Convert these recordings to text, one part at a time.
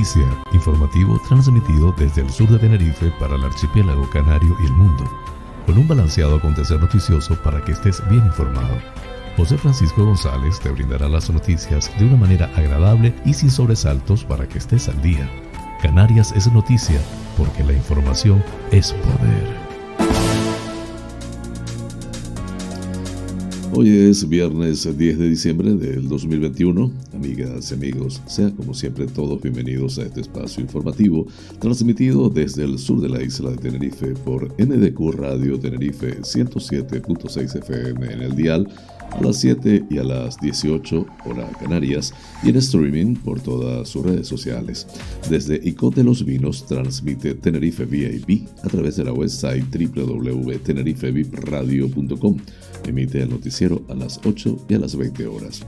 Noticia, informativo transmitido desde el sur de Tenerife para el archipiélago canario y el mundo, con un balanceado acontecer noticioso para que estés bien informado. José Francisco González te brindará las noticias de una manera agradable y sin sobresaltos para que estés al día. Canarias es noticia porque la información es poder. Hoy es viernes 10 de diciembre del 2021. Amigas y amigos, sean como siempre todos bienvenidos a este espacio informativo transmitido desde el sur de la isla de Tenerife por NDQ Radio Tenerife 107.6 FM en el dial a las 7 y a las 18 hora Canarias y en streaming por todas sus redes sociales. Desde Icot de los Vinos transmite Tenerife VIP a través de la website www.tenerifevipradio.com. Emite el noticiero a las 8 y a las 20 horas.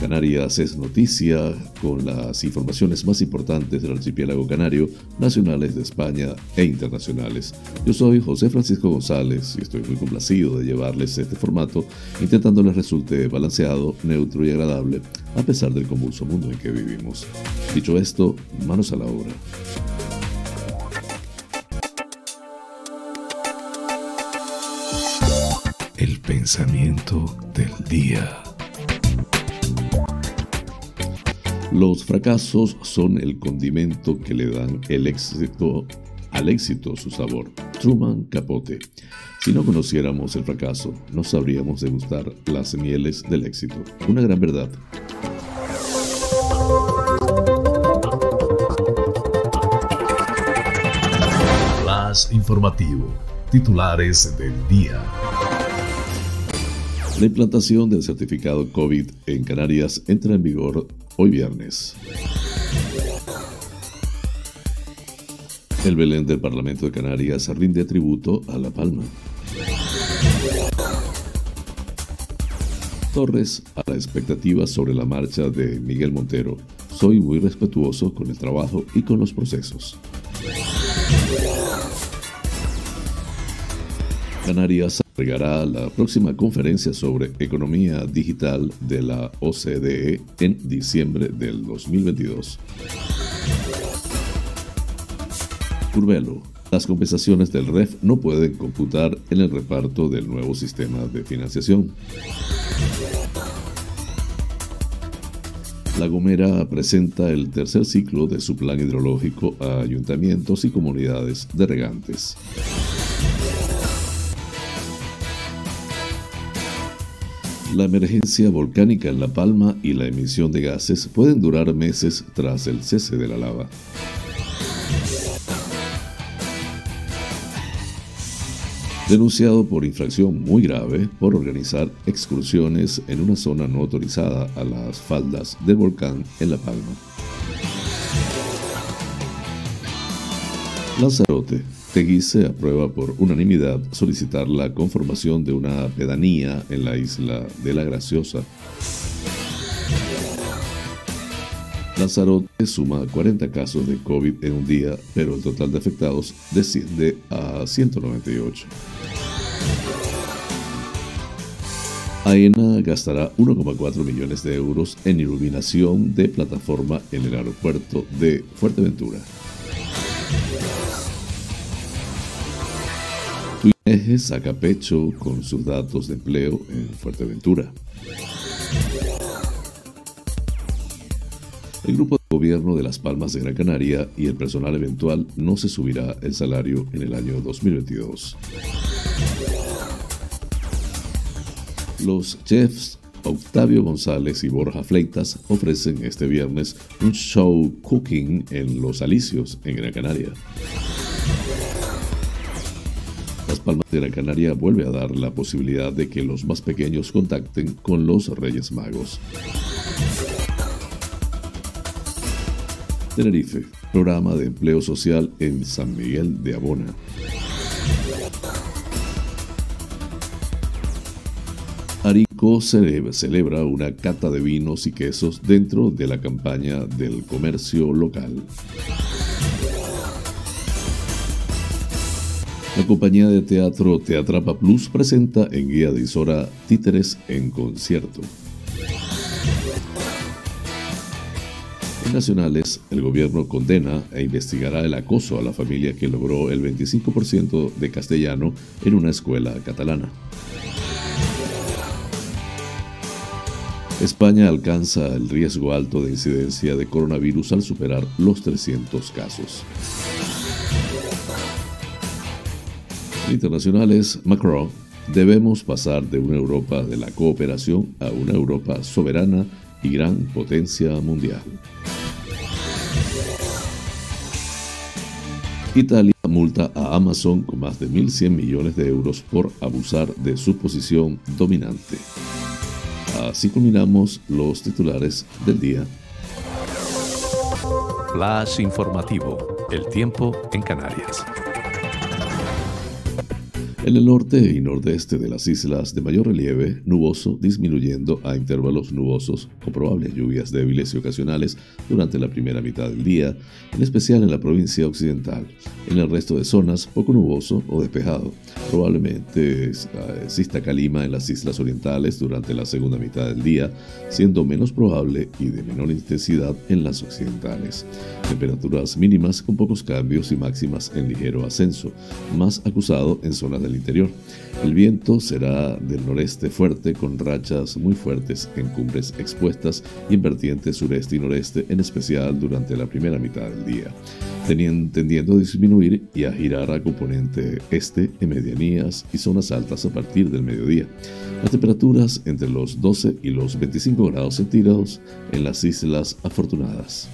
Canarias es noticia con las informaciones más importantes del archipiélago canario, nacionales de España e internacionales. Yo soy José Francisco González y estoy muy complacido de llevarles este formato, intentándoles resulte balanceado, neutro y agradable, a pesar del convulso mundo en que vivimos. Dicho esto, manos a la obra. El pensamiento del día. Los fracasos son el condimento que le dan el éxito al éxito su sabor. Truman Capote. Si no conociéramos el fracaso, no sabríamos degustar las mieles del éxito. Una gran verdad. Flash informativo. Titulares del día. La implantación del certificado COVID en Canarias entra en vigor hoy viernes. El Belén del Parlamento de Canarias rinde tributo a La Palma. Torres a la expectativa sobre la marcha de Miguel Montero. Soy muy respetuoso con el trabajo y con los procesos. Canarias agregará la próxima conferencia sobre economía digital de la OCDE en diciembre del 2022. Curvelo. Las compensaciones del REF no pueden computar en el reparto del nuevo sistema de financiación. La Gomera presenta el tercer ciclo de su plan hidrológico a ayuntamientos y comunidades de regantes. La emergencia volcánica en La Palma y la emisión de gases pueden durar meses tras el cese de la lava. Denunciado por infracción muy grave por organizar excursiones en una zona no autorizada a las faldas del volcán en La Palma. Lanzarote. Teguise aprueba por unanimidad solicitar la conformación de una pedanía en la isla de La Graciosa. Lanzarote suma 40 casos de COVID en un día, pero el total de afectados desciende a 198. AENA gastará 1,4 millones de euros en iluminación de plataforma en el aeropuerto de Fuerteventura. Tuineje saca pecho con sus datos de empleo en Fuerteventura. El grupo de gobierno de Las Palmas de Gran Canaria y el personal eventual no se subirá el salario en el año 2022. Los chefs Octavio González y Borja Fleitas ofrecen este viernes un show cooking en Los Alicios, en Gran Canaria. Las Palmas de Gran Canaria vuelve a dar la posibilidad de que los más pequeños contacten con los Reyes Magos. Tenerife, programa de empleo social en San Miguel de Abona. Arico celebra una cata de vinos y quesos dentro de la campaña del comercio local. La compañía de teatro Teatrapa Plus presenta en Guía de Isora Títeres en concierto. Nacionales, el gobierno condena e investigará el acoso a la familia que logró el 25% de castellano en una escuela catalana. España alcanza el riesgo alto de incidencia de coronavirus al superar los 300 casos. Internacionales, Macron, debemos pasar de una Europa de la cooperación a una Europa soberana y gran potencia mundial. Italia multa a Amazon con más de 1.100 millones de euros por abusar de su posición dominante. Así culminamos los titulares del día. Flash informativo. El tiempo en Canarias. En el norte y nordeste de las islas de mayor relieve, nuboso, disminuyendo a intervalos nubosos, con probables lluvias débiles y ocasionales durante la primera mitad del día, en especial en la provincia occidental. En el resto de zonas, poco nuboso o despejado. Probablemente exista calima en las islas orientales durante la segunda mitad del día, siendo menos probable y de menor intensidad en las occidentales. Temperaturas mínimas con pocos cambios y máximas en ligero ascenso, más acusado en zonas del interior. El viento será del noreste fuerte con rachas muy fuertes en cumbres expuestas y en vertientes sureste y noreste, en especial durante la primera mitad del día, tendiendo a disminuir y a girar a componente este en medianías y zonas altas a partir del mediodía. Las temperaturas entre los 12 y los 25 grados centígrados en las Islas Afortunadas.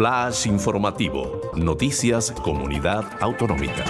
Flash informativo. Noticias Comunidad Autonómica.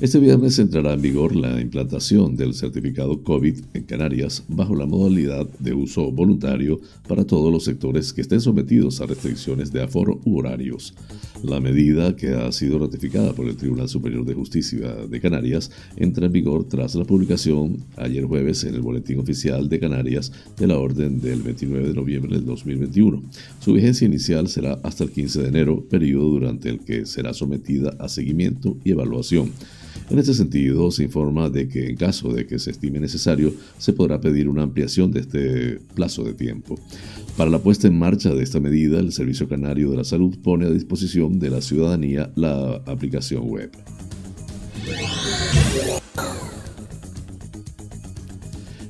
Este viernes entrará en vigor la implantación del certificado COVID en Canarias bajo la modalidad de uso voluntario para todos los sectores que estén sometidos a restricciones de aforo u horarios. La medida, que ha sido ratificada por el Tribunal Superior de Justicia de Canarias, entra en vigor tras la publicación ayer jueves en el Boletín Oficial de Canarias de la orden del 29 de noviembre del 2021. Su vigencia inicial será hasta el 15 de enero, periodo durante el que será sometida a seguimiento y evaluación. En este sentido, se informa de que en caso de que se estime necesario, se podrá pedir una ampliación de este plazo de tiempo. Para la puesta en marcha de esta medida, el Servicio Canario de la Salud pone a disposición de la ciudadanía la aplicación web.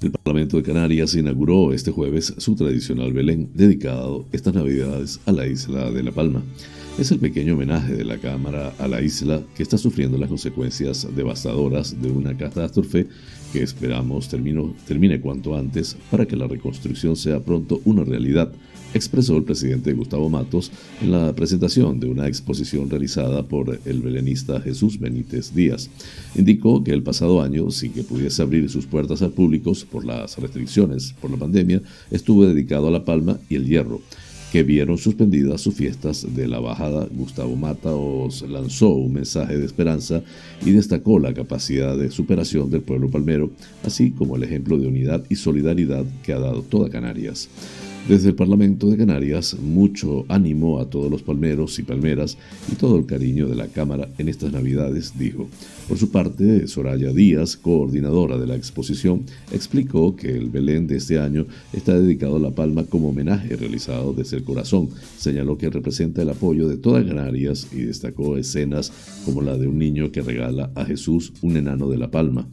El Parlamento de Canarias inauguró este jueves su tradicional Belén, dedicado estas Navidades a la isla de La Palma. Es el pequeño homenaje de la Cámara a la isla que está sufriendo las consecuencias devastadoras de una catástrofe que esperamos termine cuanto antes para que la reconstrucción sea pronto una realidad, expresó el presidente Gustavo Matos en la presentación de una exposición realizada por el belenista Jesús Benítez Díaz. Indicó que el pasado año, sin que pudiese abrir sus puertas al público por las restricciones por la pandemia, estuvo dedicado a La Palma y el Hierro que vieron suspendidas sus fiestas de la bajada, Gustavo Mata os lanzó un mensaje de esperanza y destacó la capacidad de superación del pueblo palmero, así como el ejemplo de unidad y solidaridad que ha dado toda Canarias. Desde el Parlamento de Canarias, mucho ánimo a todos los palmeros y palmeras y todo el cariño de la Cámara en estas Navidades, dijo. Por su parte, Soraya Díaz, coordinadora de la exposición, explicó que el Belén de este año está dedicado a La Palma como homenaje realizado desde el corazón. Señaló que representa el apoyo de todas Canarias y destacó escenas como la de un niño que regala a Jesús un enano de La Palma.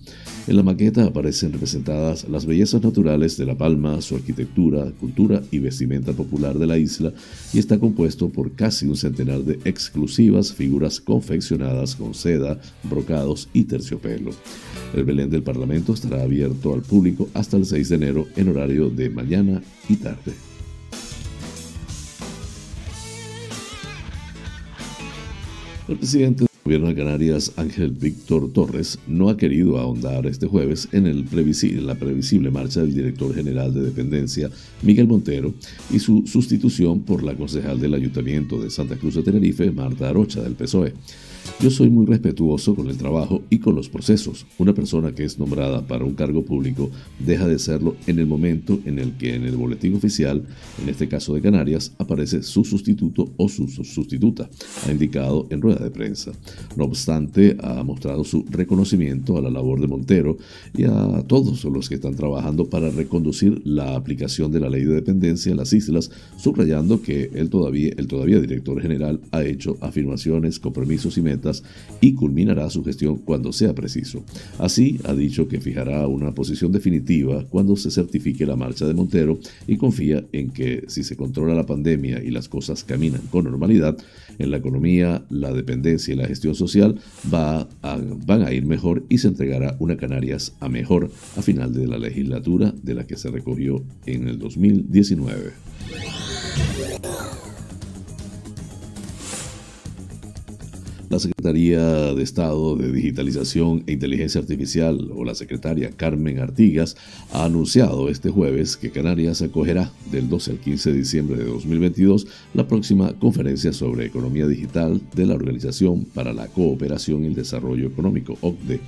En la maqueta aparecen representadas las bellezas naturales de La Palma, su arquitectura, cultura y vestimenta popular de la isla y está compuesto por casi un centenar de exclusivas figuras confeccionadas con seda, brocados y terciopelo. El Belén del Parlamento estará abierto al público hasta el 6 de enero en horario de mañana y tarde. El presidente gobierno de Canarias, Ángel Víctor Torres, no ha querido ahondar este jueves en, el la previsible marcha del director general de dependencia, Miguel Montero, y su sustitución por la concejal del Ayuntamiento de Santa Cruz de Tenerife, Marta Arocha, del PSOE. Yo soy muy respetuoso con el trabajo y con los procesos. Una persona que es nombrada para un cargo público deja de serlo en el momento en el que en el boletín oficial, en este caso de Canarias, aparece su sustituto o su sustituta, ha indicado en rueda de prensa. No obstante, ha mostrado su reconocimiento a la labor de Montero y a todos los que están trabajando para reconducir la aplicación de la ley de dependencia en las islas, subrayando que el todavía, el todavía director general ha hecho afirmaciones, compromisos y y culminará su gestión cuando sea preciso. Así, ha dicho que fijará una posición definitiva cuando se certifique la marcha de Montero y confía en que si se controla la pandemia y las cosas caminan con normalidad, en la economía, la dependencia y la gestión social va van a ir mejor y se entregará una Canarias a mejor a final de la legislatura de la que se recogió en el 2019. La Secretaría de Estado de Digitalización e Inteligencia Artificial, o la secretaria Carmen Artigas, ha anunciado este jueves que Canarias acogerá del 12 al 15 de diciembre de 2022 la próxima conferencia sobre economía digital de la Organización para la Cooperación y el Desarrollo Económico, OCDE.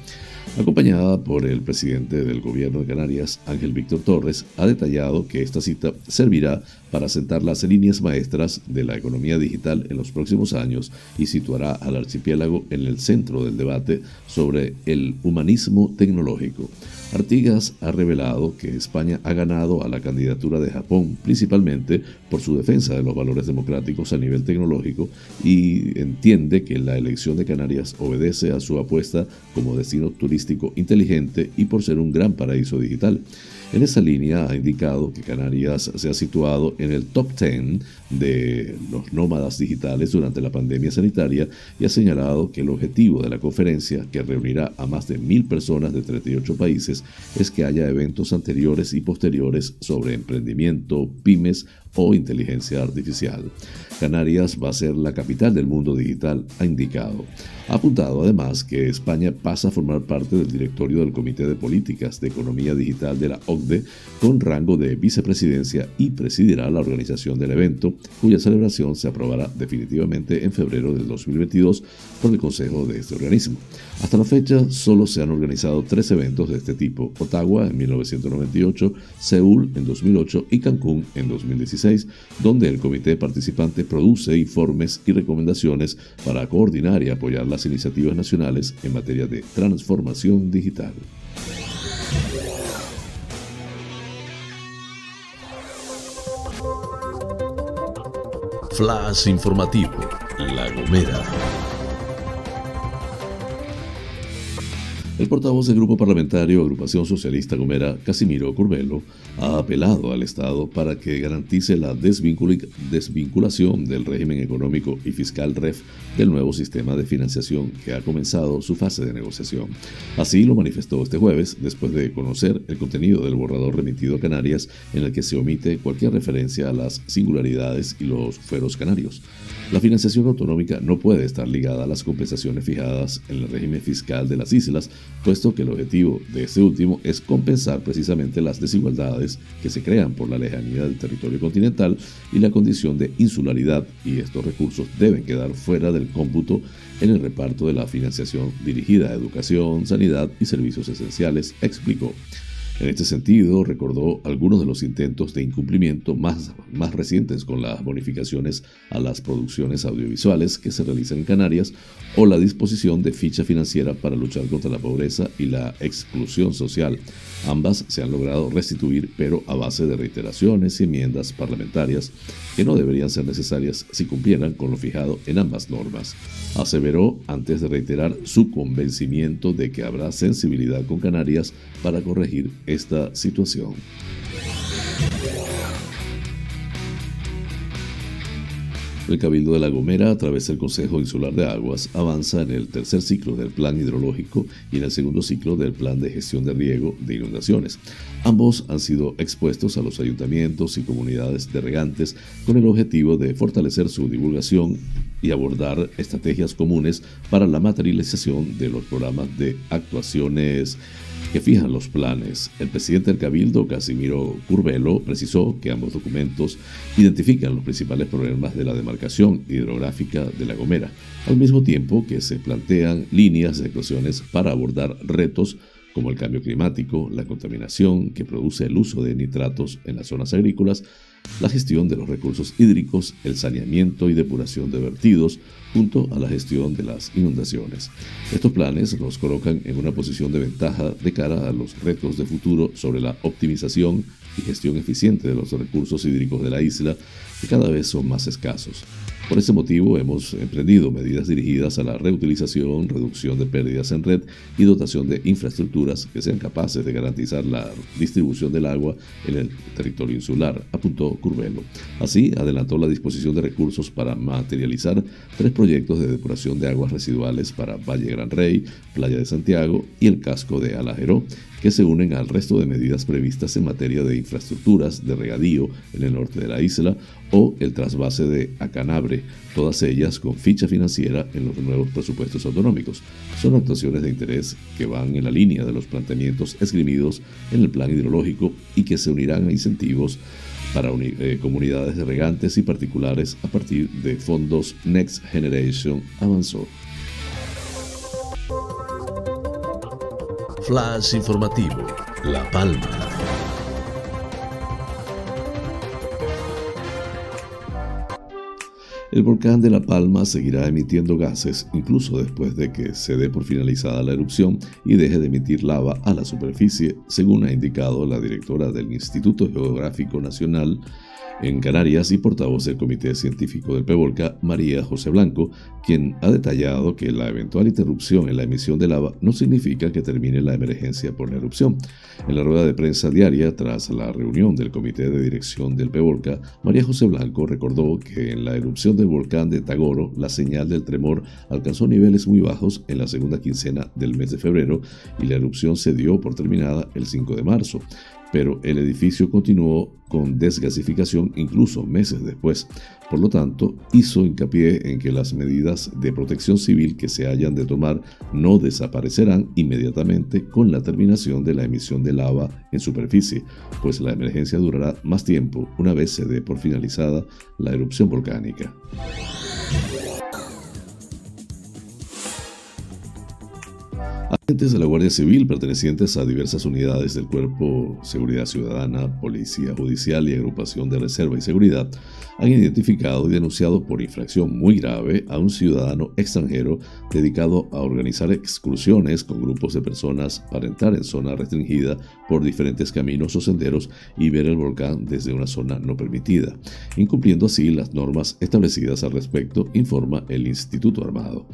Acompañada por el presidente del gobierno de Canarias, Ángel Víctor Torres, ha detallado que esta cita servirá para sentar las líneas maestras de la economía digital en los próximos años y situará al archipiélago en el centro del debate sobre el humanismo tecnológico. Artigas ha revelado que España ha ganado a la candidatura de Japón principalmente por su defensa de los valores democráticos a nivel tecnológico y entiende que la elección de Canarias obedece a su apuesta como destino turístico inteligente y por ser un gran paraíso digital. En esa línea ha indicado que Canarias se ha situado en el top 10 de los nómadas digitales durante la pandemia sanitaria y ha señalado que el objetivo de la conferencia, que reunirá a más de mil personas de 38 países, es que haya eventos anteriores y posteriores sobre emprendimiento, pymes o inteligencia artificial. Canarias va a ser la capital del mundo digital, ha indicado. Ha apuntado además que España pasa a formar parte del directorio del Comité de Políticas de Economía Digital de la OCDE con rango de vicepresidencia y presidirá la organización del evento, cuya celebración se aprobará definitivamente en febrero del 2022 por el Consejo de este organismo. Hasta la fecha solo se han organizado tres eventos de este tipo, Ottawa en 1998, Seúl en 2008 y Cancún en 2016, donde el comité participante produce informes y recomendaciones para coordinar y apoyar las iniciativas nacionales en materia de transformación digital. Flash informativo, La Gomera. El portavoz del Grupo Parlamentario Agrupación Socialista Gomera, Casimiro Curbelo, ha apelado al Estado para que garantice la desvinculación del régimen económico y fiscal REF del nuevo sistema de financiación que ha comenzado su fase de negociación. Así lo manifestó este jueves después de conocer el contenido del borrador remitido a Canarias en el que se omite cualquier referencia a las singularidades y los fueros canarios. La financiación autonómica no puede estar ligada a las compensaciones fijadas en el régimen fiscal de las islas, puesto que el objetivo de este último es compensar precisamente las desigualdades que se crean por la lejanía del territorio continental y la condición de insularidad, y estos recursos deben quedar fuera del cómputo en el reparto de la financiación dirigida a educación, sanidad y servicios esenciales, explicó. En este sentido, recordó algunos de los intentos de incumplimiento más, más recientes con las bonificaciones a las producciones audiovisuales que se realizan en Canarias o la disposición de ficha financiera para luchar contra la pobreza y la exclusión social. Ambas se han logrado restituir, pero a base de reiteraciones y enmiendas parlamentarias que no deberían ser necesarias si cumplieran con lo fijado en ambas normas. Aseveró antes de reiterar su convencimiento de que habrá sensibilidad con Canarias para corregir esta situación. El Cabildo de La Gomera, a través del Consejo Insular de Aguas, avanza en el tercer ciclo del Plan Hidrológico y en el segundo ciclo del Plan de Gestión de Riego de Inundaciones. Ambos han sido expuestos a los ayuntamientos y comunidades de regantes con el objetivo de fortalecer su divulgación y abordar estrategias comunes para la materialización de los programas de actuaciones que fijan los planes. El presidente del Cabildo, Casimiro Curvelo, precisó que ambos documentos identifican los principales problemas de la demarcación hidrográfica de La Gomera, al mismo tiempo que se plantean líneas de actuaciones para abordar retos como el cambio climático, la contaminación que produce el uso de nitratos en las zonas agrícolas, la gestión de los recursos hídricos, el saneamiento y depuración de vertidos, junto a la gestión de las inundaciones. Estos planes nos colocan en una posición de ventaja de cara a los retos de futuro sobre la optimización y gestión eficiente de los recursos hídricos de la isla, que cada vez son más escasos. Por ese motivo hemos emprendido medidas dirigidas a la reutilización, reducción de pérdidas en red y dotación de infraestructuras que sean capaces de garantizar la distribución del agua en el territorio insular, apuntó Curvelo. Así, adelantó la disposición de recursos para materializar tres proyectos de depuración de aguas residuales para Valle Gran Rey, Playa de Santiago y el casco de Alajeró, que se unen al resto de medidas previstas en materia de infraestructuras de regadío en el norte de la isla o el trasvase de Acanabre, todas ellas con ficha financiera en los nuevos presupuestos autonómicos. Son actuaciones de interés que van en la línea de los planteamientos esgrimidos en el plan hidrológico y que se unirán a incentivos para eh, comunidades de regantes y particulares a partir de fondos Next Generation avanzó. Flash informativo, La Palma. El volcán de La Palma seguirá emitiendo gases incluso después de que se dé por finalizada la erupción y deje de emitir lava a la superficie, según ha indicado la directora del Instituto Geográfico Nacional, en Canarias y portavoz del Comité Científico del PEVOLCA, María José Blanco, quien ha detallado que la eventual interrupción en la emisión de lava no significa que termine la emergencia por la erupción. En la rueda de prensa diaria, tras la reunión del Comité de Dirección del PEVOLCA, María José Blanco recordó que en la erupción del volcán de Tagoro, la señal del tremor alcanzó niveles muy bajos en la segunda quincena del mes de febrero y la erupción se dio por terminada el 5 de marzo pero el edificio continuó con desgasificación incluso meses después. Por lo tanto, hizo hincapié en que las medidas de protección civil que se hayan de tomar no desaparecerán inmediatamente con la terminación de la emisión de lava en superficie, pues la emergencia durará más tiempo una vez se dé por finalizada la erupción volcánica. Agentes de la Guardia Civil pertenecientes a diversas unidades del Cuerpo Seguridad Ciudadana, Policía Judicial y Agrupación de Reserva y Seguridad han identificado y denunciado por infracción muy grave a un ciudadano extranjero dedicado a organizar excursiones con grupos de personas para entrar en zona restringida por diferentes caminos o senderos y ver el volcán desde una zona no permitida, incumpliendo así las normas establecidas al respecto, informa el Instituto Armado.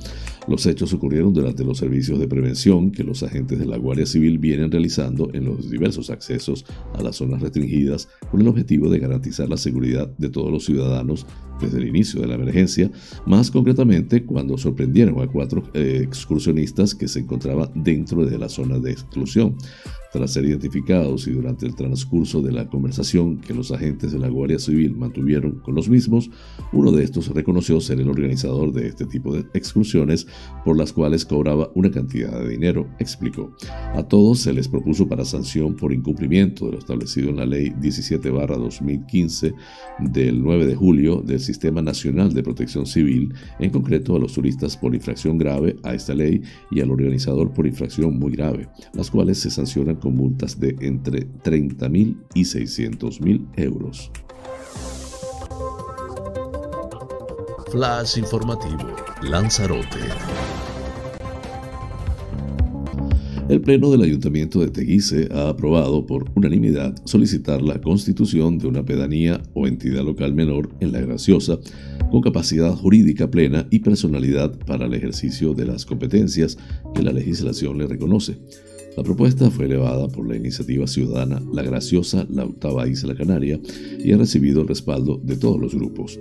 Los hechos ocurrieron durante los servicios de prevención que los agentes de la Guardia Civil vienen realizando en los diversos accesos a las zonas restringidas con el objetivo de garantizar la seguridad de todos los ciudadanos desde el inicio de la emergencia, más concretamente cuando sorprendieron a cuatro eh, excursionistas que se encontraban dentro de la zona de exclusión. Tras ser identificados y durante el transcurso de la conversación que los agentes de la Guardia Civil mantuvieron con los mismos, uno de estos reconoció ser el organizador de este tipo de excursiones por las cuales cobraba una cantidad de dinero, explicó. A todos se les propuso para sanción por incumplimiento de lo establecido en la Ley 17-2015 del 9 de julio del Sistema Nacional de Protección Civil, en concreto a los turistas por infracción grave a esta ley y al organizador por infracción muy grave, las cuales se sancionan con multas de entre 30.000 y 600.000 euros. Flash informativo, Lanzarote. El Pleno del Ayuntamiento de Teguise ha aprobado por unanimidad solicitar la constitución de una pedanía o entidad local menor en La Graciosa con capacidad jurídica plena y personalidad para el ejercicio de las competencias que la legislación le reconoce. La propuesta fue elevada por la iniciativa ciudadana La Graciosa, la octava isla canaria, y ha recibido el respaldo de todos los grupos.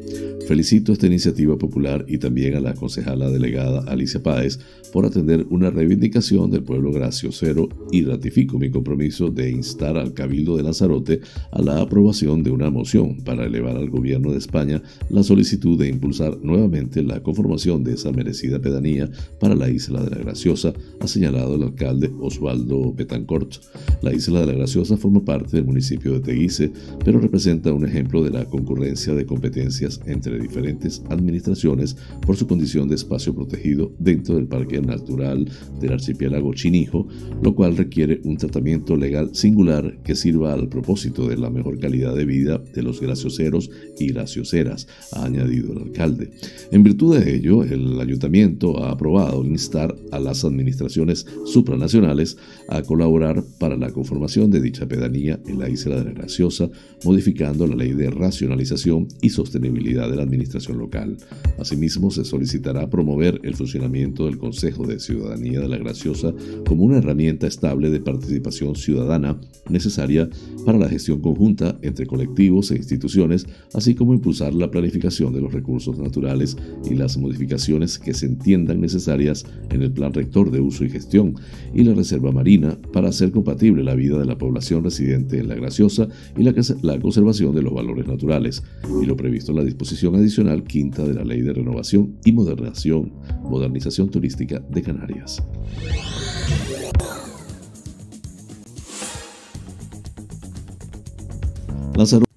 Felicito esta iniciativa popular y también a la concejala delegada Alicia Páez por atender una reivindicación del pueblo graciosero y ratifico mi compromiso de instar al Cabildo de Lanzarote a la aprobación de una moción para elevar al gobierno de España la solicitud de impulsar nuevamente la conformación de esa merecida pedanía para la isla de la Graciosa, ha señalado el alcalde Osvaldo Osvaldo Betancourt. La isla de la Graciosa forma parte del municipio de Teguise, pero representa un ejemplo de la concurrencia de competencias entre diferentes administraciones por su condición de espacio protegido dentro del Parque Natural del Archipiélago Chinijo, lo cual requiere un tratamiento legal singular que sirva al propósito de la mejor calidad de vida de los gracioseros y gracioseras, ha añadido el alcalde. En virtud de ello, el ayuntamiento ha aprobado instar a las administraciones supranacionales a colaborar para la conformación de dicha pedanía en la isla de la Graciosa, modificando la ley de racionalización y sostenibilidad de la administración local. Asimismo, se solicitará promover el funcionamiento del Consejo de Ciudadanía de la Graciosa como una herramienta estable de participación ciudadana necesaria para la gestión conjunta entre colectivos e instituciones, así como impulsar la planificación de los recursos naturales y las modificaciones que se entiendan necesarias en el plan rector de uso y gestión y la reserva marina para hacer compatible la vida de la población residente en la Graciosa y la, la conservación de los valores naturales, y lo previsto en la disposición adicional quinta de la Ley de Renovación y Modernización, Modernización Turística de Canarias.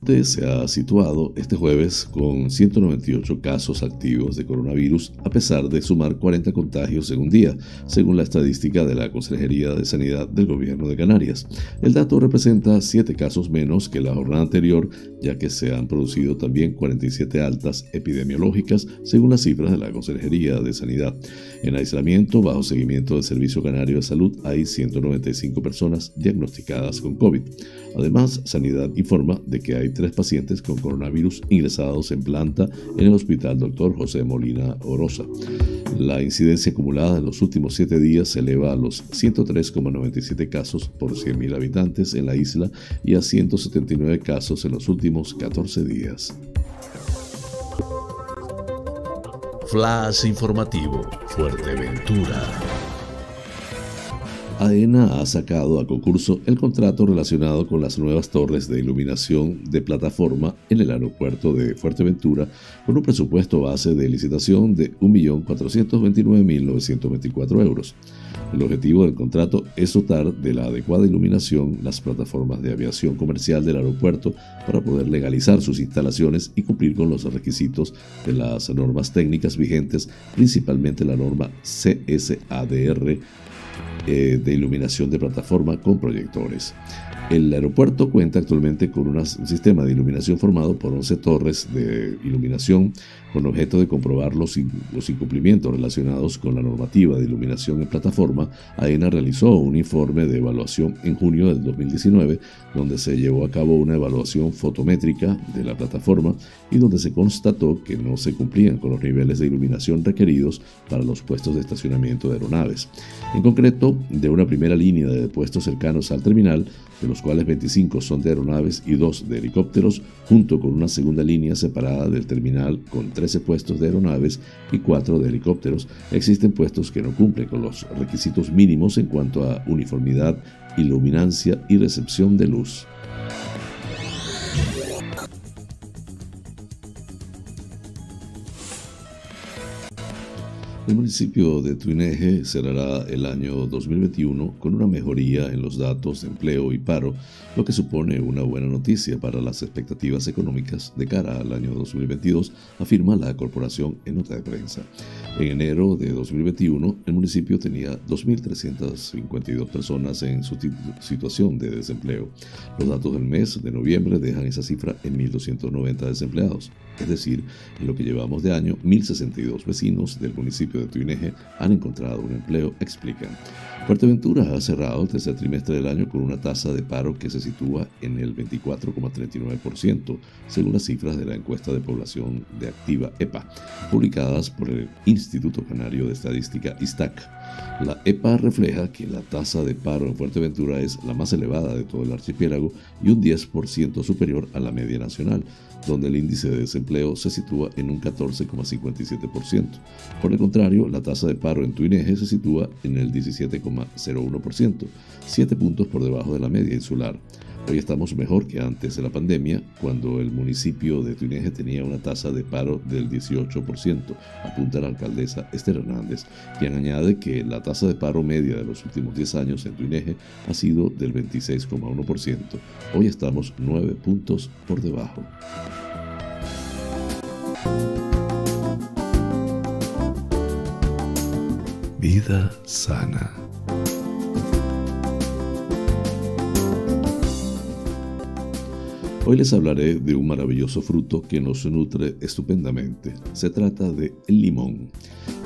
Lanzarote se ha situado este jueves con 198 casos activos de coronavirus, a pesar de sumar 40 contagios en un día, según la estadística de la Consejería de Sanidad del Gobierno de Canarias. El dato representa 7 casos menos que la jornada anterior, ya que se han producido también 47 altas epidemiológicas, según las cifras de la Consejería de Sanidad. En aislamiento, bajo seguimiento del Servicio Canario de Salud, hay 195 personas diagnosticadas con COVID. Además, Sanidad informa de que hay tres pacientes con coronavirus ingresados en planta en el Hospital Dr. José Molina Orosa. La incidencia acumulada en los últimos siete días se eleva a los 103,97 casos por 100.000 habitantes en la isla y a 179 casos en los últimos 14 días. Flash informativo, Fuerteventura. AENA ha sacado a concurso el contrato relacionado con las nuevas torres de iluminación de plataforma en el aeropuerto de Fuerteventura con un presupuesto base de licitación de 1.429.924 euros. El objetivo del contrato es dotar de la adecuada iluminación las plataformas de aviación comercial del aeropuerto para poder legalizar sus instalaciones y cumplir con los requisitos de las normas técnicas vigentes, principalmente la norma CSADR eh, de iluminación de plataforma con proyectores. El aeropuerto cuenta actualmente con un sistema de iluminación formado por 11 torres de iluminación con objeto de comprobar los, incumplimientos relacionados con la normativa de iluminación en plataforma, AENA realizó un informe de evaluación en junio del 2019, donde se llevó a cabo una evaluación fotométrica de la plataforma y donde se constató que no se cumplían con los niveles de iluminación requeridos para los puestos de estacionamiento de aeronaves. En concreto, de una primera línea de puestos cercanos al terminal, de los cuales 25 son de aeronaves y 2 de helicópteros, junto con una segunda línea separada del terminal con 3 13 puestos de aeronaves y 4 de helicópteros. Existen puestos que no cumplen con los requisitos mínimos en cuanto a uniformidad, iluminancia y recepción de luz. El municipio de Tuineje cerrará el año 2021 con una mejoría en los datos de empleo y paro, lo que supone una buena noticia para las expectativas económicas de cara al año 2022, afirma la corporación en nota de prensa. En enero de 2021, el municipio tenía 2.352 personas en su situación de desempleo. Los datos del mes de noviembre dejan esa cifra en 1.290 desempleados. Es decir, en lo que llevamos de año, 1.062 vecinos del municipio de Tuineje han encontrado un empleo, explican. Fuerteventura ha cerrado el tercer trimestre del año con una tasa de paro que se sitúa en el 24,39%, según las cifras de la encuesta de población de activa EPA, publicadas por el Instituto Canario de Estadística ISTAC. La EPA refleja que la tasa de paro en Fuerteventura es la más elevada de todo el archipiélago y un 10% superior a la media nacional, donde el índice de desempleo se sitúa en un 14,57%. Por el contrario, la tasa de paro en Tuineje se sitúa en el 17,01%, 7 puntos por debajo de la media insular. Hoy estamos mejor que antes de la pandemia, cuando el municipio de Tuineje tenía una tasa de paro del 18%, apunta la alcaldesa Esther Hernández, quien añade que la tasa de paro media de los últimos 10 años en Tuineje ha sido del 26,1%. Hoy estamos 9 puntos por debajo. Vida sana. Hoy les hablaré de un maravilloso fruto que nos nutre estupendamente. Se trata de el limón.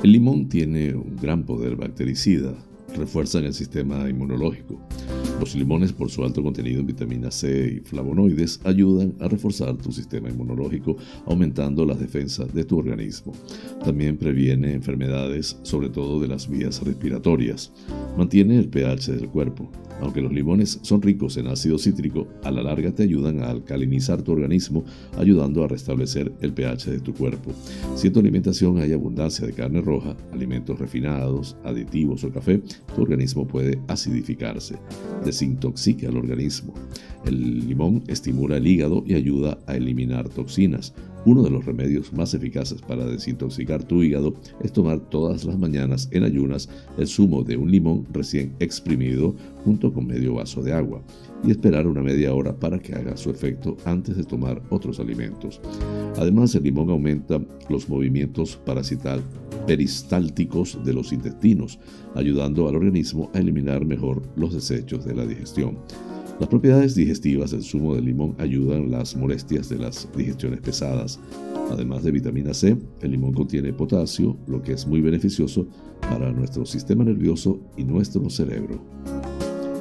El limón tiene un gran poder bactericida, refuerzan el sistema inmunológico. Los limones, por su alto contenido en vitamina C y flavonoides, ayudan a reforzar tu sistema inmunológico, aumentando las defensas de tu organismo. También previene enfermedades, sobre todo de las vías respiratorias. Mantiene el pH del cuerpo. Aunque los limones son ricos en ácido cítrico, a la larga te ayudan a alcalinizar tu organismo, ayudando a restablecer el pH de tu cuerpo. Si en tu alimentación hay abundancia de carne roja, alimentos refinados, aditivos o café, tu organismo puede acidificarse. Desintoxica el organismo. El limón estimula el hígado y ayuda a eliminar toxinas. Uno de los remedios más eficaces para desintoxicar tu hígado es tomar todas las mañanas en ayunas el zumo de un limón recién exprimido junto con medio vaso de agua y esperar una media hora para que haga su efecto antes de tomar otros alimentos. Además, el limón aumenta los movimientos parasital peristálticos de los intestinos, ayudando al organismo a eliminar mejor los desechos de la digestión. Las propiedades digestivas del zumo de limón ayudan las molestias de las digestiones pesadas. Además de vitamina C, el limón contiene potasio, lo que es muy beneficioso para nuestro sistema nervioso y nuestro cerebro.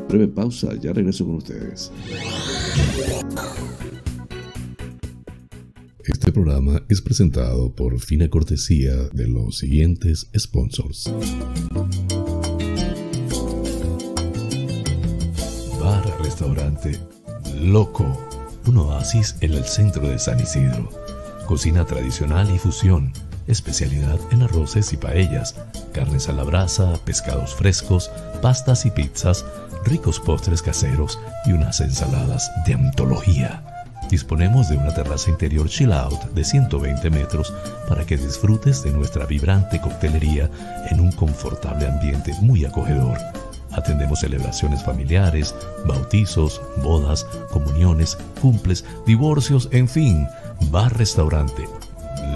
Breve pausa, ya regreso con ustedes. Este programa es presentado por fina cortesía de los siguientes sponsors. restaurante Loco, un oasis en el centro de San Isidro. Cocina tradicional y fusión, especialidad en arroces y paellas, carnes a la brasa, pescados frescos, pastas y pizzas, ricos postres caseros y unas ensaladas de antología. Disponemos de una terraza interior chill out de 120 metros para que disfrutes de nuestra vibrante coctelería en un confortable ambiente muy acogedor Atendemos celebraciones familiares, bautizos, bodas, comuniones, cumples, divorcios, en fin, bar-restaurante.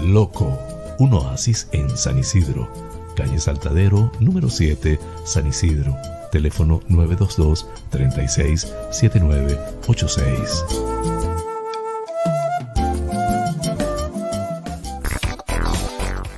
Loco, un oasis en San Isidro. Calle Saltadero, número 7, San Isidro. Teléfono 922 36 7986.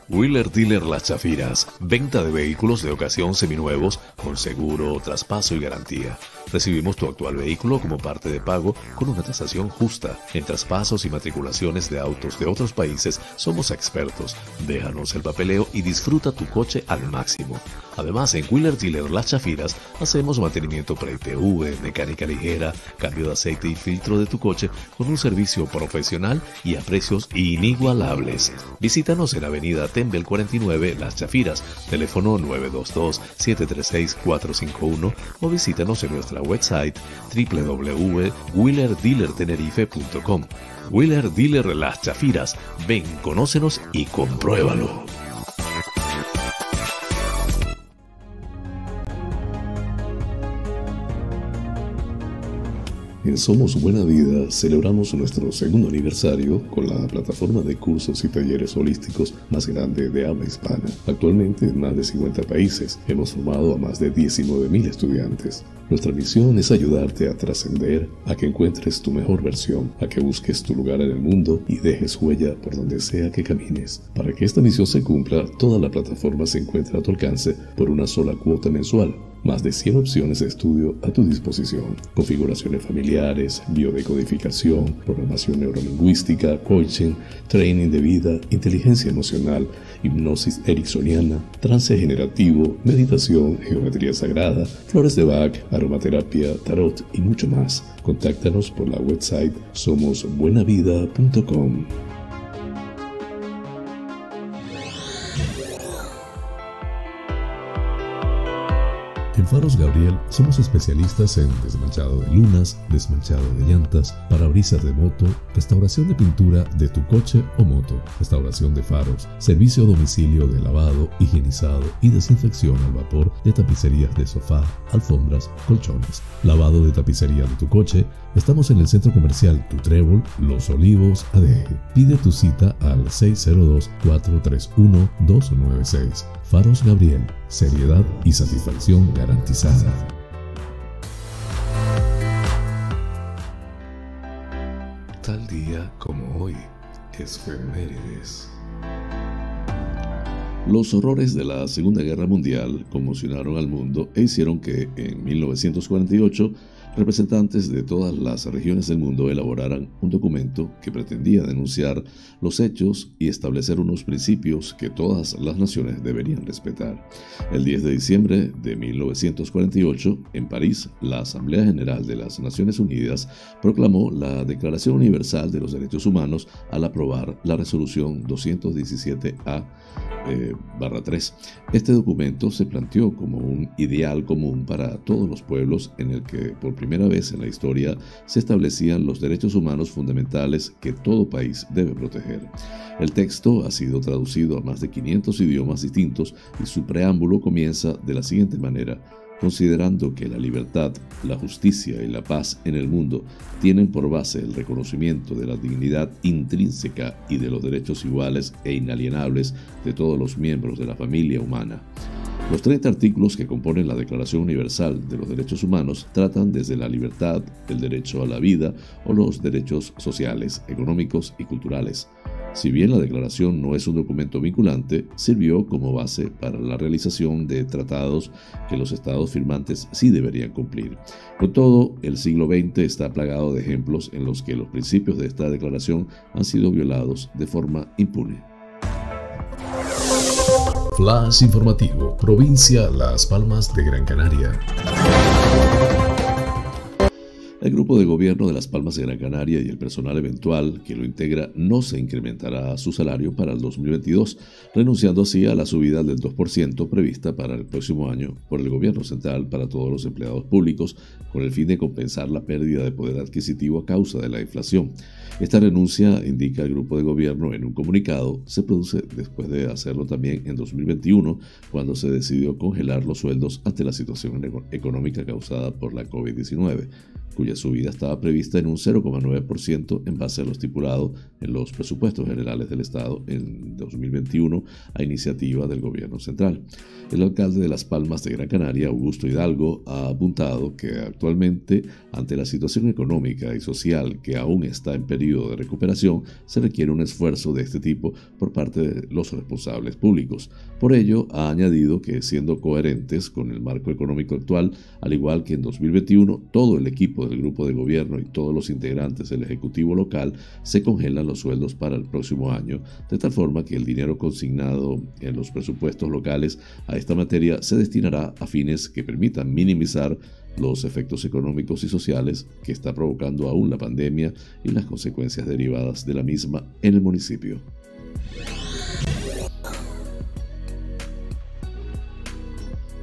Wheeler Dealer Las Chafiras. Venta de vehículos de ocasión seminuevos con seguro, traspaso y garantía. Recibimos tu actual vehículo como parte de pago con una tasación justa. En traspasos y matriculaciones de autos de otros países somos expertos. Déjanos el papeleo y disfruta tu coche al máximo. Además, en Wheeler Dealer Las Chafiras hacemos mantenimiento pre-ITV, mecánica ligera, cambio de aceite y filtro de tu coche con un servicio profesional y a precios inigualables. Visítanos en Avenida Tembel 49 Las Chafiras, teléfono 922-736-451 o visítanos en nuestra website www.wheelerdealertenerife.com. Wheeler Dealer Las Chafiras, ven, conócenos y compruébalo. En Somos Buena Vida celebramos nuestro segundo aniversario con la plataforma de cursos y talleres holísticos más grande de habla hispana. Actualmente en más de 50 países hemos formado a más de 19.000 estudiantes. Nuestra misión es ayudarte a trascender, a que encuentres tu mejor versión, a que busques tu lugar en el mundo y dejes huella por donde sea que camines. Para que esta misión se cumpla, toda la plataforma se encuentra a tu alcance por una sola cuota mensual más de 100 opciones de estudio a tu disposición. Configuraciones familiares, biodecodificación, programación neurolingüística, coaching, training de vida, inteligencia emocional, hipnosis ericksoniana, trance generativo, meditación, geometría sagrada, flores de Bach, aromaterapia, tarot y mucho más. Contáctanos por la website somosbuenavida.com. En Faros Gabriel somos especialistas en desmanchado de lunas, desmanchado de llantas, parabrisas de moto, restauración de pintura de tu coche o moto, restauración de faros, servicio a domicilio de lavado, higienizado y desinfección al vapor de tapicerías de sofá, alfombras, colchones, lavado de tapicería de tu coche. Estamos en el centro comercial Tu Trébol, Los Olivos, ADG. Pide tu cita al 602-431-296. Faros Gabriel, seriedad y satisfacción garantizada. Tal día como hoy, es Femérides. Los horrores de la Segunda Guerra Mundial conmocionaron al mundo e hicieron que en 1948 representantes de todas las regiones del mundo elaboraran un documento que pretendía denunciar los hechos y establecer unos principios que todas las naciones deberían respetar. El 10 de diciembre de 1948, en París, la Asamblea General de las Naciones Unidas proclamó la Declaración Universal de los Derechos Humanos al aprobar la resolución 217A 3. Eh, este documento se planteó como un ideal común para todos los pueblos en el que por primera vez en la historia se establecían los derechos humanos fundamentales que todo país debe proteger. El texto ha sido traducido a más de 500 idiomas distintos y su preámbulo comienza de la siguiente manera considerando que la libertad, la justicia y la paz en el mundo tienen por base el reconocimiento de la dignidad intrínseca y de los derechos iguales e inalienables de todos los miembros de la familia humana. Los 30 artículos que componen la Declaración Universal de los Derechos Humanos tratan desde la libertad, el derecho a la vida o los derechos sociales, económicos y culturales. Si bien la declaración no es un documento vinculante, sirvió como base para la realización de tratados que los estados firmantes sí deberían cumplir. Con todo, el siglo XX está plagado de ejemplos en los que los principios de esta declaración han sido violados de forma impune. Flash informativo, provincia Las Palmas de Gran Canaria. El grupo de gobierno de Las Palmas de Gran Canaria y el personal eventual que lo integra no se incrementará su salario para el 2022, renunciando así a la subida del 2% prevista para el próximo año por el gobierno central para todos los empleados públicos, con el fin de compensar la pérdida de poder adquisitivo a causa de la inflación. Esta renuncia, indica el grupo de gobierno en un comunicado, se produce después de hacerlo también en 2021, cuando se decidió congelar los sueldos ante la situación económica causada por la COVID-19 cuya subida estaba prevista en un 0,9% en base a lo estipulado en los presupuestos generales del Estado en 2021 a iniciativa del gobierno central. El alcalde de Las Palmas de Gran Canaria, Augusto Hidalgo, ha apuntado que actualmente, ante la situación económica y social que aún está en periodo de recuperación, se requiere un esfuerzo de este tipo por parte de los responsables públicos. Por ello, ha añadido que siendo coherentes con el marco económico actual, al igual que en 2021, todo el equipo del grupo de gobierno y todos los integrantes del Ejecutivo local se congelan los sueldos para el próximo año, de tal forma que el dinero consignado en los presupuestos locales a esta materia se destinará a fines que permitan minimizar los efectos económicos y sociales que está provocando aún la pandemia y las consecuencias derivadas de la misma en el municipio.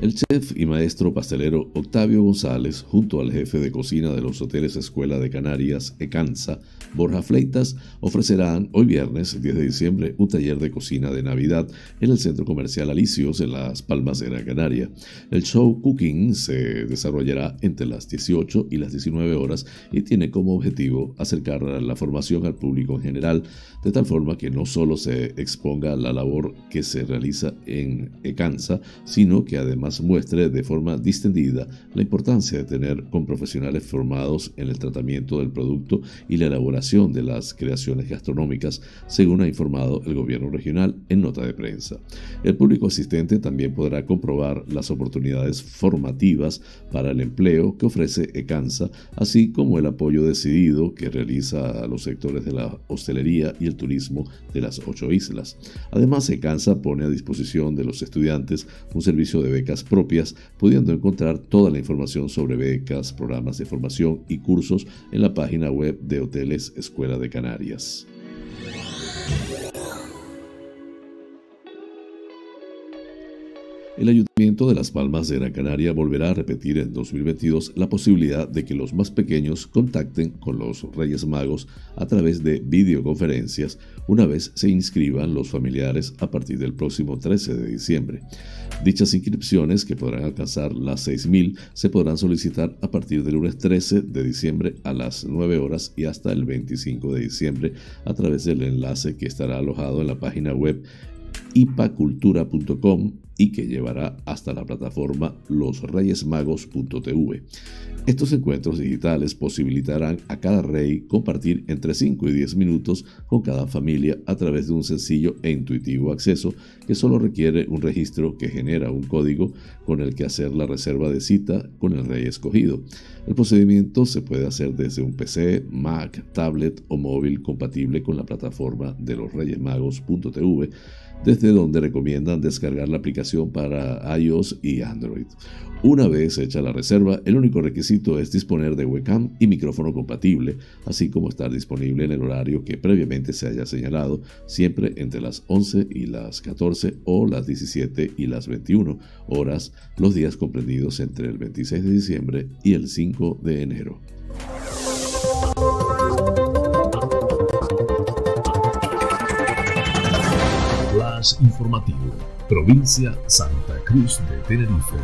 El chef y maestro pastelero Octavio González, junto al jefe de cocina de los hoteles Escuela de Canarias, Ecansa, Borja Fleitas, ofrecerán hoy viernes 10 de diciembre un taller de cocina de Navidad en el Centro Comercial Alicios en Las Palmas de Gran Canaria. El show Cooking se desarrollará entre las 18 y las 19 horas y tiene como objetivo acercar la formación al público en general, de tal forma que no solo se exponga la labor que se realiza en Ecansa, sino que además muestre de forma distendida la importancia de tener con profesionales formados en el tratamiento del producto y la elaboración de las creaciones gastronómicas, según ha informado el gobierno regional en nota de prensa. El público asistente también podrá comprobar las oportunidades formativas para el empleo que ofrece ECANSA, así como el apoyo decidido que realiza a los sectores de la hostelería y el turismo de las ocho islas. Además, ECANSA pone a disposición de los estudiantes un servicio de becas propias, pudiendo encontrar toda la información sobre becas, programas de formación y cursos en la página web de Hoteles Escuela de Canarias. El Ayuntamiento de Las Palmas de Gran Canaria volverá a repetir en 2022 la posibilidad de que los más pequeños contacten con los Reyes Magos a través de videoconferencias una vez se inscriban los familiares a partir del próximo 13 de diciembre. Dichas inscripciones, que podrán alcanzar las 6.000, se podrán solicitar a partir del lunes 13 de diciembre a las 9 horas y hasta el 25 de diciembre a través del enlace que estará alojado en la página web ipacultura.com y que llevará hasta la plataforma losreyesmagos.tv. Estos encuentros digitales posibilitarán a cada rey compartir entre 5 y 10 minutos con cada familia a través de un sencillo e intuitivo acceso que solo requiere un registro que genera un código con el que hacer la reserva de cita con el rey escogido. El procedimiento se puede hacer desde un PC, Mac, tablet o móvil compatible con la plataforma de losreyesmagos.tv desde donde recomiendan descargar la aplicación para iOS y Android. Una vez hecha la reserva, el único requisito es disponer de webcam y micrófono compatible, así como estar disponible en el horario que previamente se haya señalado, siempre entre las 11 y las 14 o las 17 y las 21 horas, los días comprendidos entre el 26 de diciembre y el 5 de enero. Informativo, provincia Santa Cruz de Tenerife.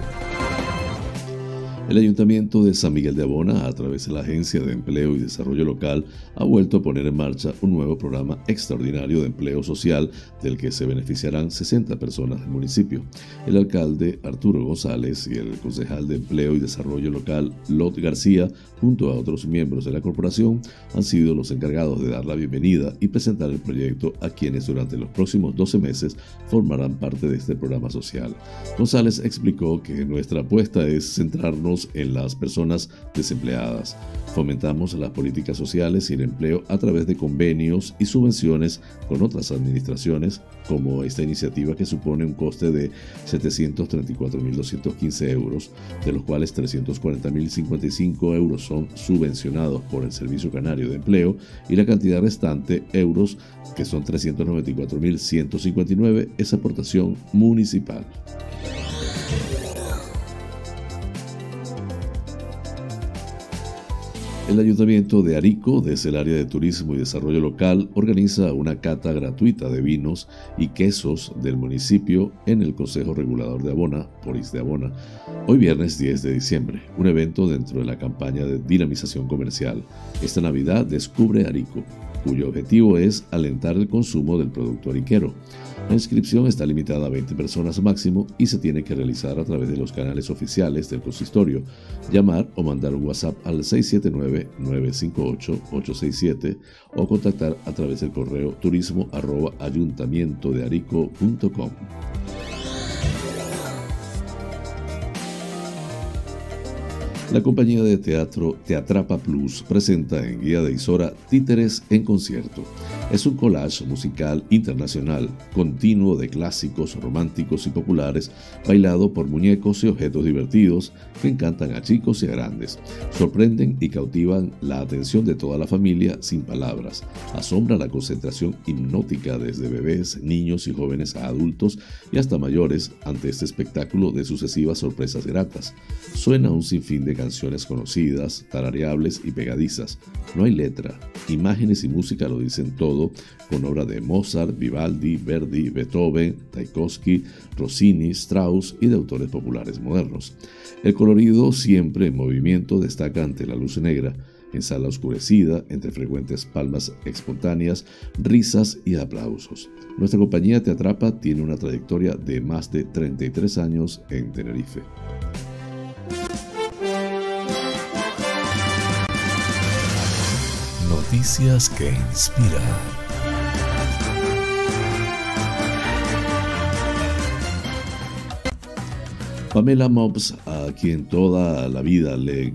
El Ayuntamiento de San Miguel de Abona, a través de la Agencia de Empleo y Desarrollo Local, ha vuelto a poner en marcha un nuevo programa extraordinario de empleo social del que se beneficiarán 60 personas del municipio. El alcalde Arturo González y el concejal de Empleo y Desarrollo Local Lot García, junto a otros miembros de la corporación, han sido los encargados de dar la bienvenida y presentar el proyecto a quienes durante los próximos 12 meses formarán parte de este programa social. González explicó que nuestra apuesta es centrarnos en las personas desempleadas. Fomentamos las políticas sociales y el empleo a través de convenios y subvenciones con otras administraciones, como esta iniciativa que supone un coste de 734.215 euros, de los cuales 340.055 euros son subvencionados por el Servicio Canario de Empleo y la cantidad restante, euros, que son 394.159, es aportación municipal. El Ayuntamiento de Arico, desde el área de turismo y desarrollo local, organiza una cata gratuita de vinos y quesos del municipio en el Consejo Regulador de Abona, Poris de Abona, hoy viernes 10 de diciembre, un evento dentro de la campaña de dinamización comercial. Esta Navidad descubre Arico, cuyo objetivo es alentar el consumo del producto ariquero. La inscripción está limitada a 20 personas máximo y se tiene que realizar a través de los canales oficiales del consistorio, llamar o mandar un WhatsApp al 679-958-867 o contactar a través del correo turismo arroba ayuntamientodearico.com. La compañía de teatro Teatrapa Plus presenta en Guía de Isora Títeres en concierto. Es un collage musical internacional continuo de clásicos románticos y populares, bailado por muñecos y objetos divertidos que encantan a chicos y a grandes. Sorprenden y cautivan la atención de toda la familia sin palabras. Asombra la concentración hipnótica desde bebés, niños y jóvenes a adultos y hasta mayores ante este espectáculo de sucesivas sorpresas gratas. Suena un sinfín de canciones conocidas, tarareables y pegadizas. No hay letra. Imágenes y música lo dicen todo con obra de Mozart, Vivaldi, Verdi, Beethoven, Tchaikovsky, Rossini, Strauss y de autores populares modernos. El colorido, siempre en movimiento, destaca ante la luz negra, en sala oscurecida, entre frecuentes palmas espontáneas, risas y aplausos. Nuestra compañía Te Atrapa tiene una trayectoria de más de 33 años en Tenerife. Noticias que inspiran. Pamela Mobbs, a quien toda la vida le,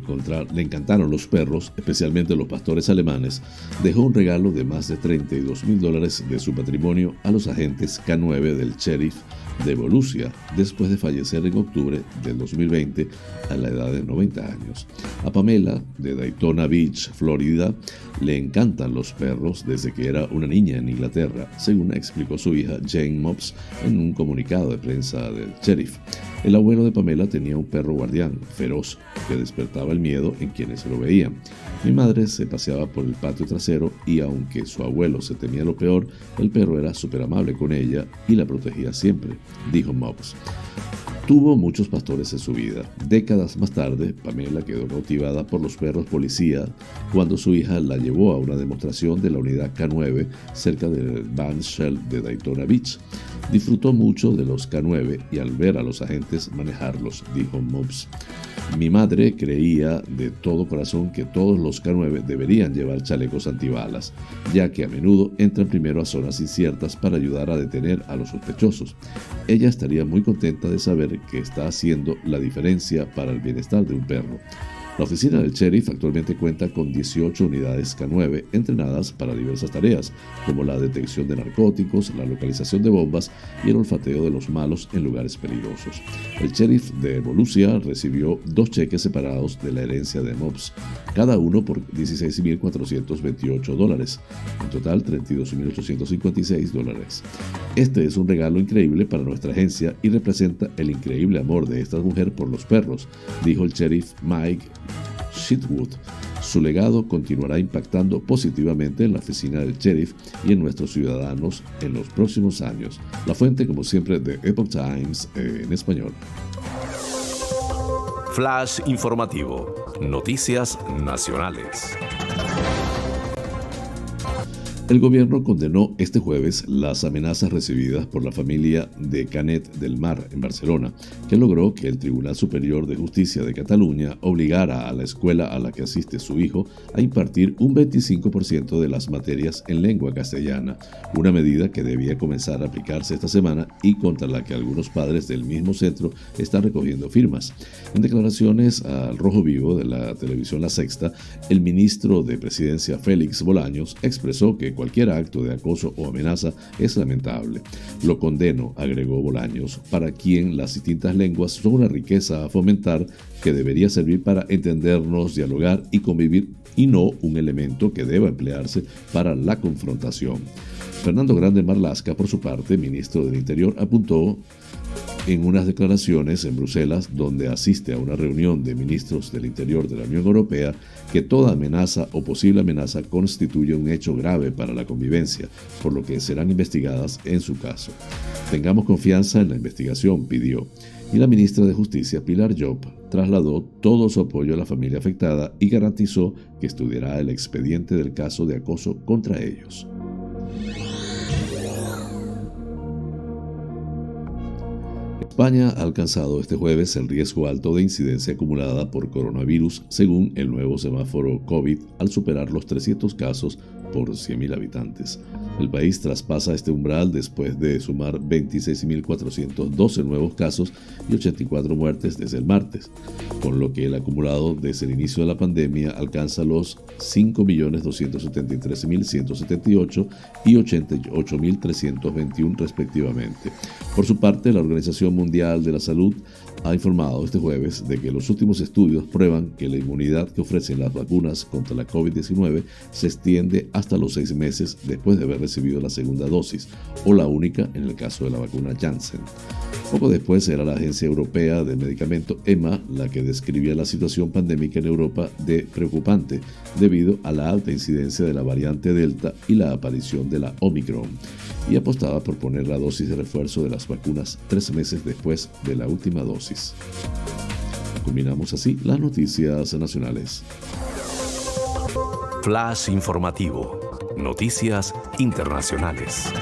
le, encantaron los perros, especialmente los pastores alemanes, dejó un regalo de más de 32 mil dólares de su patrimonio a los agentes K9 del sheriff de Volusia después de fallecer en octubre del 2020 a la edad de 90 años. A Pamela, de Daytona Beach, Florida, le encantan los perros desde que era una niña en Inglaterra, según explicó su hija Jane Mops en un comunicado de prensa del sheriff. El abuelo de Pamela tenía un perro guardián, feroz, que despertaba el miedo en quienes lo veían. Mi madre se paseaba por el patio trasero y aunque su abuelo se temía lo peor, el perro era súper amable con ella y la protegía siempre, dijo Mops. Tuvo muchos pastores en su vida. Décadas más tarde, Pamela quedó cautivada por los perros policía cuando su hija la llevó a una demostración de la unidad K9 cerca del Van Shell de Daytona Beach. Disfrutó mucho de los K9 y al ver a los agentes manejarlos, dijo Mobbs. Mi madre creía de todo corazón que todos los K9 deberían llevar chalecos antibalas, ya que a menudo entran primero a zonas inciertas para ayudar a detener a los sospechosos. Ella estaría muy contenta de saber que está haciendo la diferencia para el bienestar de un perro. La oficina del sheriff actualmente cuenta con 18 unidades K9 entrenadas para diversas tareas, como la detección de narcóticos, la localización de bombas y el olfateo de los malos en lugares peligrosos. El sheriff de Volusia recibió dos cheques separados de la herencia de Mobs, cada uno por 16.428 dólares, en total 32.856 dólares. Este es un regalo increíble para nuestra agencia y representa el increíble amor de esta mujer por los perros, dijo el sheriff Mike Shitwood. Su legado continuará impactando positivamente en la oficina del sheriff y en nuestros ciudadanos en los próximos años. La fuente, como siempre, de Epoch Times eh, en español. Flash informativo. Noticias nacionales. El gobierno condenó este jueves las amenazas recibidas por la familia de Canet del Mar en Barcelona, que logró que el Tribunal Superior de Justicia de Cataluña obligara a la escuela a la que asiste su hijo a impartir un 25% de las materias en lengua castellana, una medida que debía comenzar a aplicarse esta semana y contra la que algunos padres del mismo centro están recogiendo firmas. En declaraciones al Rojo Vivo de la televisión La Sexta, el ministro de Presidencia Félix Bolaños expresó que cualquier acto de acoso o amenaza es lamentable. Lo condeno, agregó Bolaños, para quien las distintas lenguas son una riqueza a fomentar que debería servir para entendernos, dialogar y convivir y no un elemento que deba emplearse para la confrontación. Fernando Grande Marlasca, por su parte, ministro del Interior, apuntó en unas declaraciones en Bruselas, donde asiste a una reunión de ministros del Interior de la Unión Europea, que toda amenaza o posible amenaza constituye un hecho grave para la convivencia, por lo que serán investigadas en su caso. Tengamos confianza en la investigación, pidió. Y la ministra de Justicia, Pilar Job, trasladó todo su apoyo a la familia afectada y garantizó que estudiará el expediente del caso de acoso contra ellos. España ha alcanzado este jueves el riesgo alto de incidencia acumulada por coronavirus según el nuevo semáforo COVID al superar los 300 casos por 100.000 habitantes. El país traspasa este umbral después de sumar 26.412 nuevos casos y 84 muertes desde el martes, con lo que el acumulado desde el inicio de la pandemia alcanza los 5.273.178 y 88.321 respectivamente. Por su parte, la Organización Mundial de la Salud ha informado este jueves de que los últimos estudios prueban que la inmunidad que ofrecen las vacunas contra la COVID-19 se extiende hasta los seis meses después de haber recibido la segunda dosis, o la única en el caso de la vacuna Janssen. Poco después era la Agencia Europea del Medicamento EMA la que describía la situación pandémica en Europa de preocupante debido a la alta incidencia de la variante Delta y la aparición de la Omicron, y apostaba por poner la dosis de refuerzo de las vacunas tres meses después de la última dosis. Culminamos así las noticias nacionales. Flash informativo. Noticias internacionales.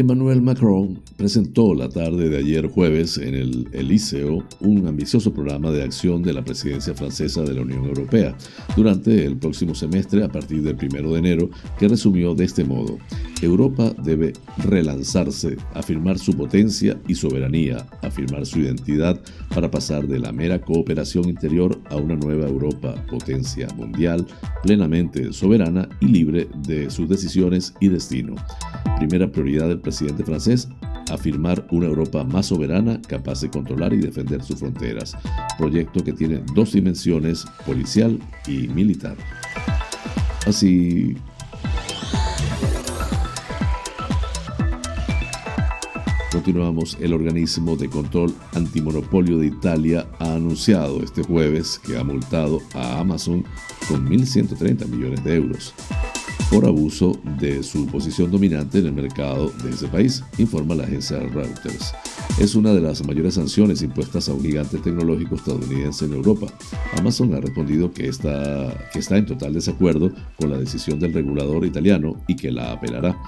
Emmanuel Macron, presentó la tarde de ayer jueves en el Elíseo un ambicioso programa de acción de la presidencia francesa de la Unión Europea durante el próximo semestre a partir del 1 de enero, que resumió de este modo. Europa debe relanzarse, afirmar su potencia y soberanía, afirmar su identidad para pasar de la mera cooperación interior a una nueva Europa, potencia mundial, plenamente soberana y libre de sus decisiones y destino. Primera prioridad del presidente francés, afirmar una Europa más soberana, capaz de controlar y defender sus fronteras. Proyecto que tiene dos dimensiones, policial y militar. Así Continuamos, el organismo de control antimonopolio de Italia ha anunciado este jueves que ha multado a Amazon con 1.130 millones de euros por abuso de su posición dominante en el mercado de ese país, informa la agencia Reuters. Es una de las mayores sanciones impuestas a un gigante tecnológico estadounidense en Europa. Amazon ha respondido que está, que está en total desacuerdo con la decisión del regulador italiano y que la apelará.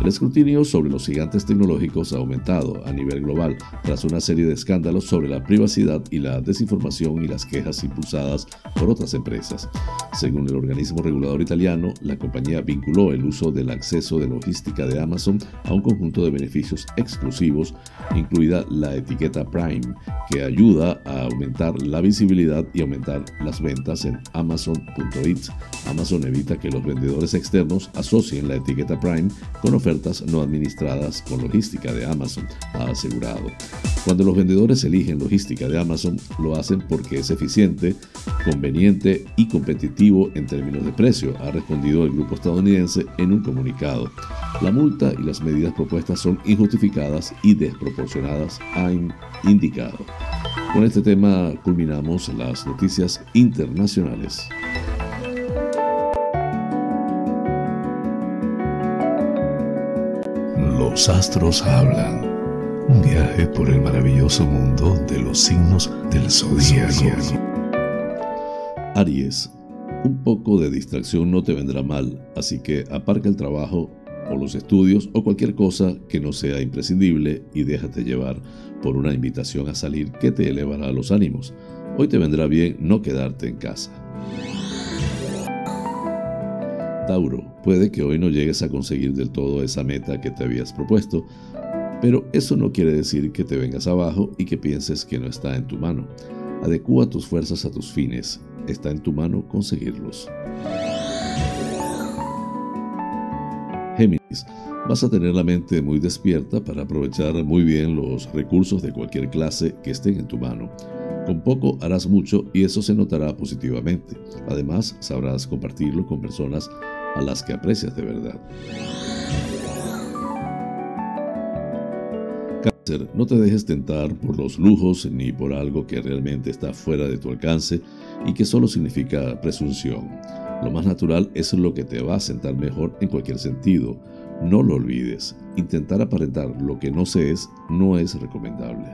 El escrutinio sobre los gigantes tecnológicos ha aumentado a nivel global tras una serie de escándalos sobre la privacidad y la desinformación y las quejas impulsadas por otras empresas. Según el organismo regulador italiano, la compañía vinculó el uso del acceso de logística de Amazon a un conjunto de beneficios exclusivos, incluida la etiqueta Prime, que ayuda a aumentar la visibilidad y aumentar las ventas en Amazon.it. Amazon evita que los vendedores externos asocien la etiqueta Prime con ofertas no administradas con logística de Amazon, ha asegurado. Cuando los vendedores eligen logística de Amazon, lo hacen porque es eficiente, conveniente y competitivo en términos de precio, ha respondido el grupo estadounidense en un comunicado. La multa y las medidas propuestas son injustificadas y desproporcionadas, ha indicado. Con este tema culminamos las noticias internacionales. Los astros hablan. Un viaje por el maravilloso mundo de los signos del zodíaco. Aries, un poco de distracción no te vendrá mal, así que aparca el trabajo o los estudios o cualquier cosa que no sea imprescindible y déjate llevar por una invitación a salir que te elevará los ánimos. Hoy te vendrá bien no quedarte en casa. Tauro, puede que hoy no llegues a conseguir del todo esa meta que te habías propuesto, pero eso no quiere decir que te vengas abajo y que pienses que no está en tu mano. Adecúa tus fuerzas a tus fines, está en tu mano conseguirlos. Géminis, vas a tener la mente muy despierta para aprovechar muy bien los recursos de cualquier clase que estén en tu mano. Con poco harás mucho y eso se notará positivamente. Además, sabrás compartirlo con personas a las que aprecias de verdad. Cáncer, no te dejes tentar por los lujos ni por algo que realmente está fuera de tu alcance y que solo significa presunción. Lo más natural es lo que te va a sentar mejor en cualquier sentido. No lo olvides. Intentar aparentar lo que no se es no es recomendable.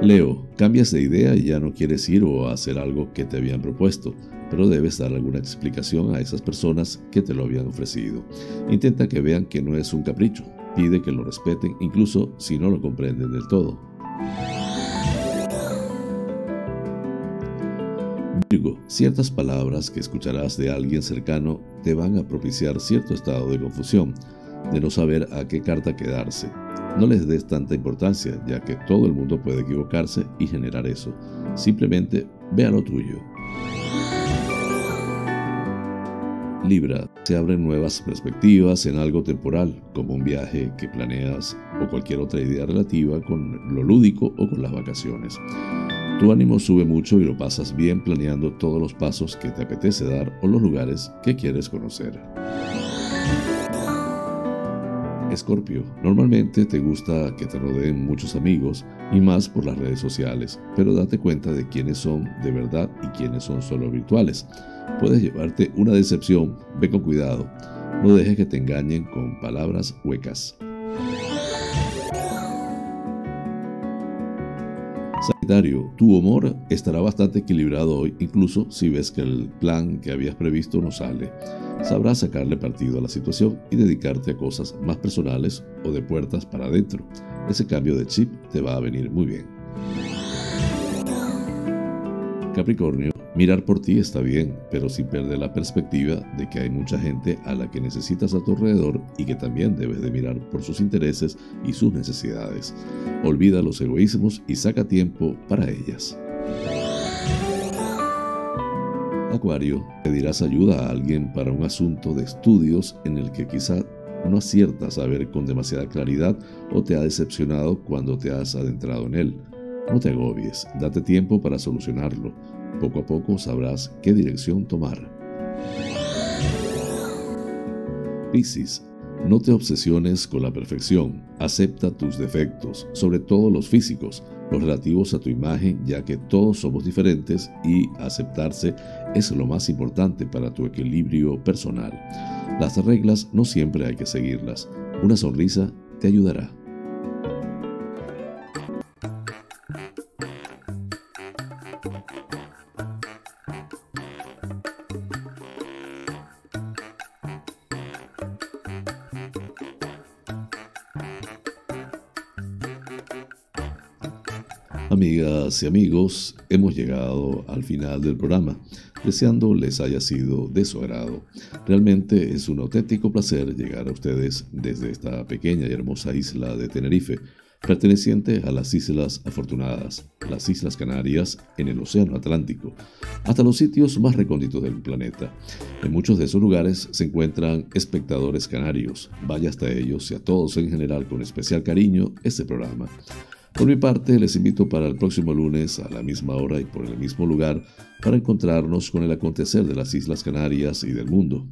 Leo, cambias de idea y ya no quieres ir o hacer algo que te habían propuesto pero debes dar alguna explicación a esas personas que te lo habían ofrecido. Intenta que vean que no es un capricho, pide que lo respeten incluso si no lo comprenden del todo. Ciertas palabras que escucharás de alguien cercano te van a propiciar cierto estado de confusión, de no saber a qué carta quedarse. No les des tanta importancia, ya que todo el mundo puede equivocarse y generar eso. Simplemente vea lo tuyo. Libra, se abren nuevas perspectivas en algo temporal, como un viaje que planeas o cualquier otra idea relativa con lo lúdico o con las vacaciones. Tu ánimo sube mucho y lo pasas bien planeando todos los pasos que te apetece dar o los lugares que quieres conocer. Escorpio, normalmente te gusta que te rodeen muchos amigos y más por las redes sociales, pero date cuenta de quiénes son de verdad y quiénes son solo virtuales puedes llevarte una decepción. Ve con cuidado. No dejes que te engañen con palabras huecas. Sagitario, tu humor estará bastante equilibrado hoy, incluso si ves que el plan que habías previsto no sale. Sabrás sacarle partido a la situación y dedicarte a cosas más personales o de puertas para adentro. Ese cambio de chip te va a venir muy bien. Capricornio, mirar por ti está bien, pero sin perder la perspectiva de que hay mucha gente a la que necesitas a tu alrededor y que también debes de mirar por sus intereses y sus necesidades. Olvida los egoísmos y saca tiempo para ellas. Acuario, pedirás ayuda a alguien para un asunto de estudios en el que quizá no aciertas a ver con demasiada claridad o te ha decepcionado cuando te has adentrado en él. No te agobies, date tiempo para solucionarlo. Poco a poco sabrás qué dirección tomar. Piscis, no te obsesiones con la perfección, acepta tus defectos, sobre todo los físicos, los relativos a tu imagen, ya que todos somos diferentes y aceptarse es lo más importante para tu equilibrio personal. Las reglas no siempre hay que seguirlas, una sonrisa te ayudará. Amigas y amigos, hemos llegado al final del programa, deseando les haya sido de su agrado. Realmente es un auténtico placer llegar a ustedes desde esta pequeña y hermosa isla de Tenerife, perteneciente a las Islas Afortunadas, las Islas Canarias en el Océano Atlántico, hasta los sitios más recónditos del planeta. En muchos de esos lugares se encuentran espectadores canarios. Vaya hasta ellos y a todos en general con especial cariño este programa. Por mi parte, les invito para el próximo lunes a la misma hora y por el mismo lugar para encontrarnos con el acontecer de las Islas Canarias y del mundo.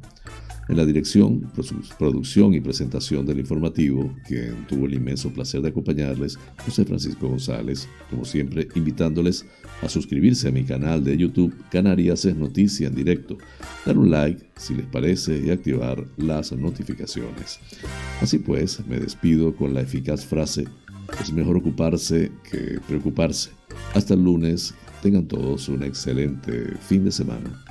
En la dirección, producción y presentación del informativo, quien tuvo el inmenso placer de acompañarles, José Francisco González, como siempre invitándoles a suscribirse a mi canal de YouTube Canarias es Noticia en directo, dar un like si les parece y activar las notificaciones. Así pues, me despido con la eficaz frase es mejor ocuparse que preocuparse. Hasta el lunes, tengan todos un excelente fin de semana.